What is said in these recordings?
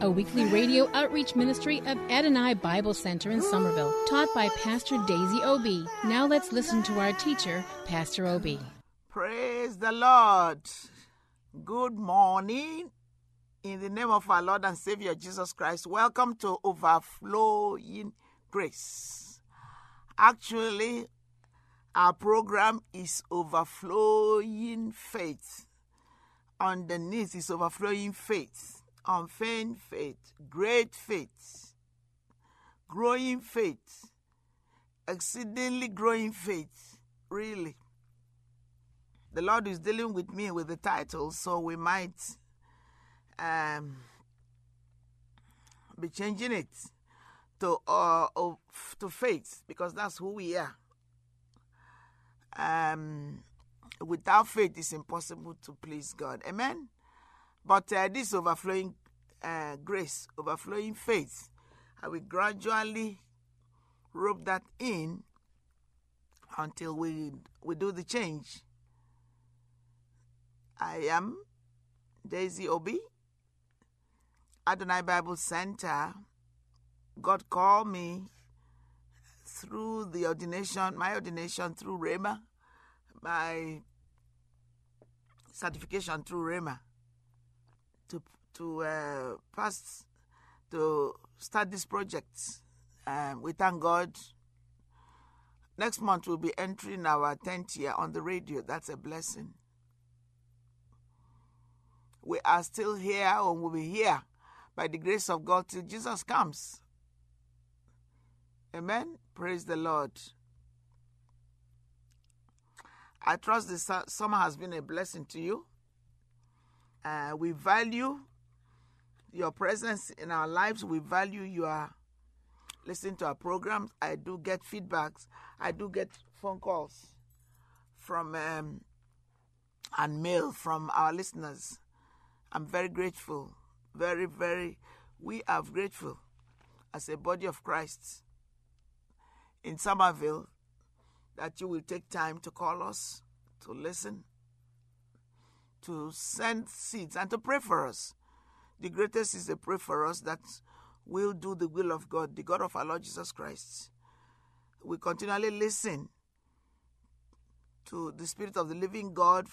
a weekly radio outreach ministry of Adonai Bible Center in Somerville, taught by Pastor Daisy Obi. Now let's listen to our teacher, Pastor Obi. Praise the Lord. Good morning. In the name of our Lord and Savior Jesus Christ, welcome to Overflowing Grace. Actually, our program is Overflowing Faith. Underneath is Overflowing Faith. Unfeigned faith. Great faith. Growing faith. Exceedingly growing faith. Really the Lord is dealing with me with the title, so we might um, be changing it to uh, to faith because that's who we are. Um, without faith, it's impossible to please God. Amen. But uh, this overflowing uh, grace, overflowing faith, I will gradually rope that in until we we do the change. I am Daisy Obi, Adonai Bible Center. God called me through the ordination, my ordination through Rhema, my certification through Rhema, to to uh, pass to start this project. Um, we thank God. Next month we'll be entering our tenth year on the radio. That's a blessing we are still here and we'll be here by the grace of God till Jesus comes. Amen. Praise the Lord. I trust this summer has been a blessing to you. Uh, we value your presence in our lives. We value your listening to our programs. I do get feedbacks. I do get phone calls from um, and mail from our listeners. I'm very grateful. Very, very, we are grateful as a body of Christ in Somerville that you will take time to call us, to listen, to send seeds, and to pray for us. The greatest is the pray for us that we'll do the will of God, the God of our Lord Jesus Christ. We continually listen to the Spirit of the living God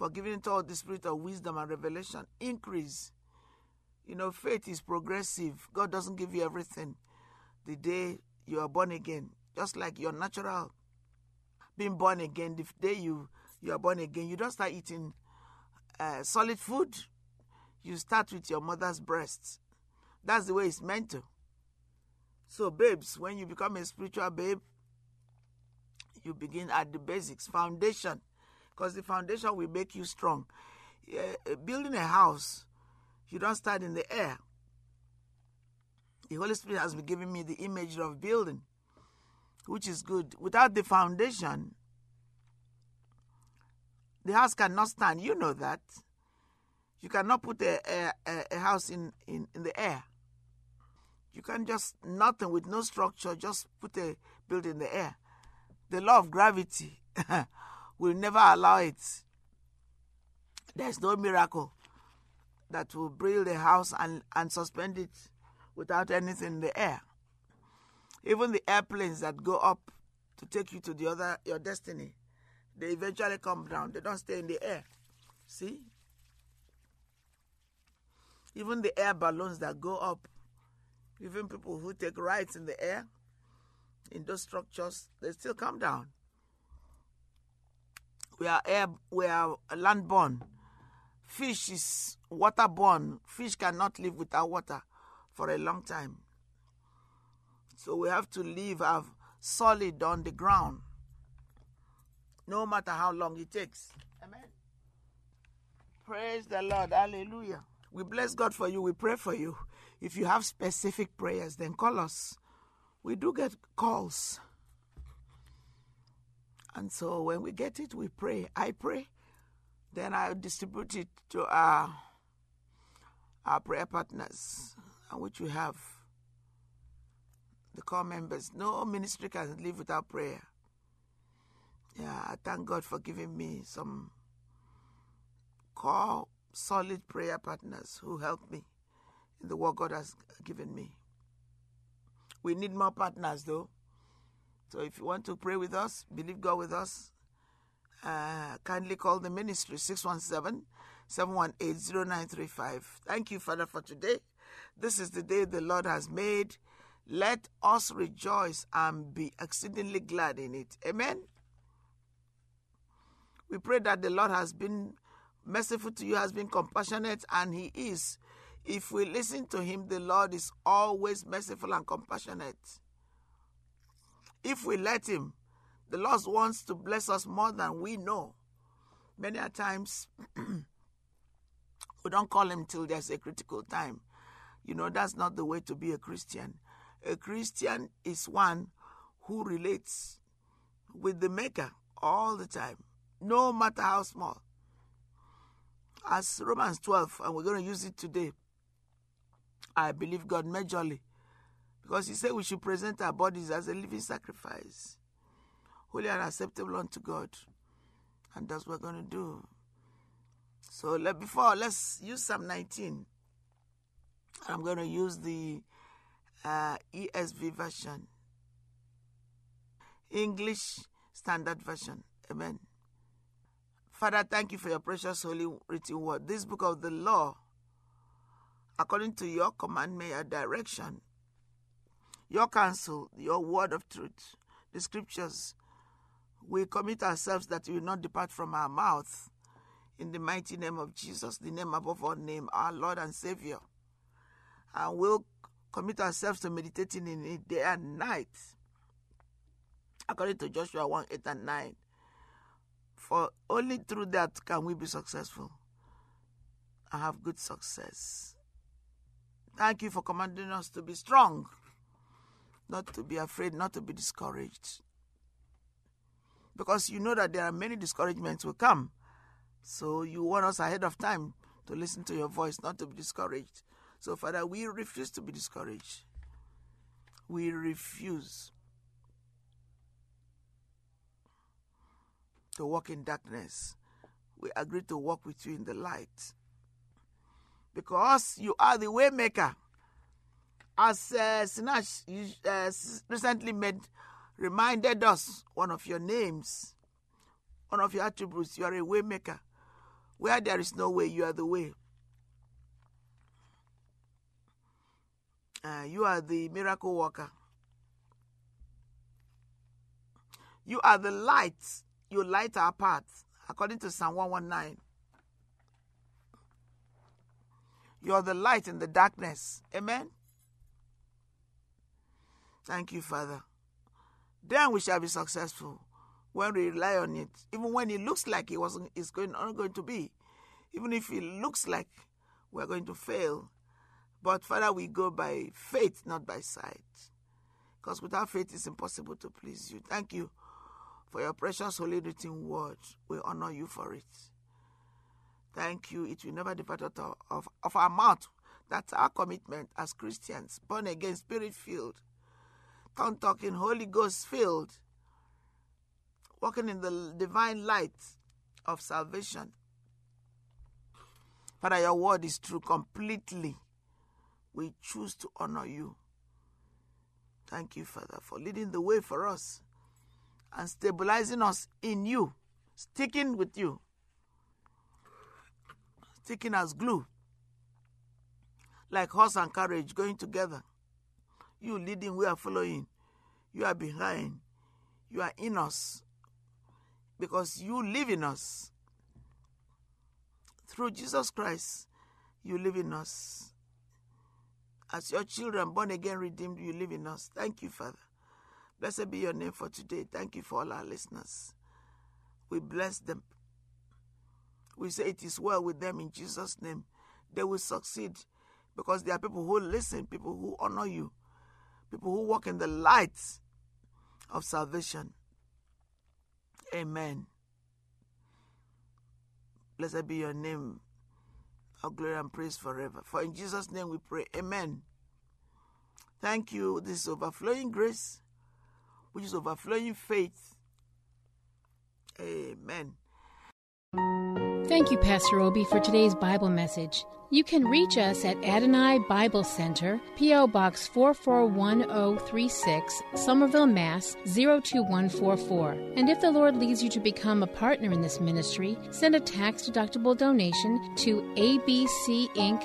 for giving it all the spirit of wisdom and revelation. Increase. You know, faith is progressive. God doesn't give you everything the day you are born again. Just like your natural being born again, the day you, you are born again, you don't start eating uh, solid food. You start with your mother's breasts. That's the way it's meant to. So, babes, when you become a spiritual babe, you begin at the basics, foundation because the foundation will make you strong. Uh, building a house, you don't start in the air. The Holy Spirit has been giving me the image of building, which is good. Without the foundation, the house cannot stand. You know that. You cannot put a, a, a house in, in, in the air. You can just, nothing with no structure, just put a building in the air. The law of gravity will never allow it. There's no miracle that will build a house and, and suspend it without anything in the air. Even the airplanes that go up to take you to the other your destiny, they eventually come down. They don't stay in the air. See? Even the air balloons that go up, even people who take rides in the air, in those structures, they still come down. We are air, we are land born. fish is waterborne. Fish cannot live without water for a long time. So we have to live our solid on the ground, no matter how long it takes. Amen. Praise the Lord. Hallelujah. We bless God for you. We pray for you. If you have specific prayers, then call us. We do get calls. And so when we get it, we pray. I pray. Then I distribute it to our, our prayer partners, uh, which we have the core members. No ministry can live without prayer. Yeah, I thank God for giving me some core, solid prayer partners who help me in the work God has given me. We need more partners though. So if you want to pray with us, believe God with us, uh, kindly call the ministry 617 718 0935. Thank you, Father, for today. This is the day the Lord has made. Let us rejoice and be exceedingly glad in it. Amen. We pray that the Lord has been merciful to you, has been compassionate, and He is. If we listen to Him, the Lord is always merciful and compassionate. If we let Him, the Lord wants to bless us more than we know. Many a times, we don't call Him till there's a critical time. You know, that's not the way to be a Christian. A Christian is one who relates with the Maker all the time, no matter how small. As Romans 12, and we're going to use it today, I believe God majorly because He said we should present our bodies as a living sacrifice, holy and acceptable unto God. And that's what we're going to do. So let, before, let's use Psalm 19. I'm going to use the uh, ESV version, English Standard Version. Amen. Father, thank you for your precious holy written word. This book of the law, according to your commandment, your direction, your counsel, your word of truth, the scriptures, we commit ourselves that you will not depart from our mouth. In the mighty name of Jesus, the name above all name, our Lord and Savior. And we'll commit ourselves to meditating in it day and night. According to Joshua 1 8 and 9. For only through that can we be successful and have good success. Thank you for commanding us to be strong, not to be afraid, not to be discouraged. Because you know that there are many discouragements will come. So you want us ahead of time to listen to your voice, not to be discouraged. So, Father, we refuse to be discouraged. We refuse to walk in darkness. We agree to walk with you in the light. Because you are the waymaker. As uh, Sinash uh, recently made, reminded us one of your names, one of your attributes, you are a waymaker. Where there is no way, you are the way. Uh, you are the miracle worker. You are the light. You light our path, according to Psalm 119. You are the light in the darkness. Amen. Thank you, Father. Then we shall be successful when we rely on it, even when it looks like it wasn't. It's going not going to be, even if it looks like we're going to fail. But Father, we go by faith, not by sight. Because without faith, it's impossible to please you. Thank you for your precious holy written word. We honor you for it. Thank you. It will never depart out of, of, our mouth. That's our commitment as Christians, born again, spirit filled, tongue talking, Holy Ghost filled, walking in the divine light of salvation. Father, your word is true completely we choose to honor you. Thank you, Father, for leading the way for us and stabilizing us in you, sticking with you, sticking as glue, like horse and carriage going together. You leading, we are following. You are behind. You are in us because you live in us. Through Jesus Christ, you live in us. As your children, born again, redeemed, you live in us. Thank you, Father. Blessed be your name for today. Thank you for all our listeners. We bless them. We say it is well with them in Jesus' name. They will succeed because there are people who listen, people who honor you, people who walk in the light of salvation. Amen. Blessed be your name, our glory and praise forever. For in Jesus' name we pray. Amen. Thank you. This is overflowing grace, which is overflowing faith. Amen. Thank you, Pastor Obi, for today's Bible message. You can reach us at Adonai Bible Center, P.O. Box 441036, Somerville, Mass. 02144. And if the Lord leads you to become a partner in this ministry, send a tax deductible donation to ABC Inc.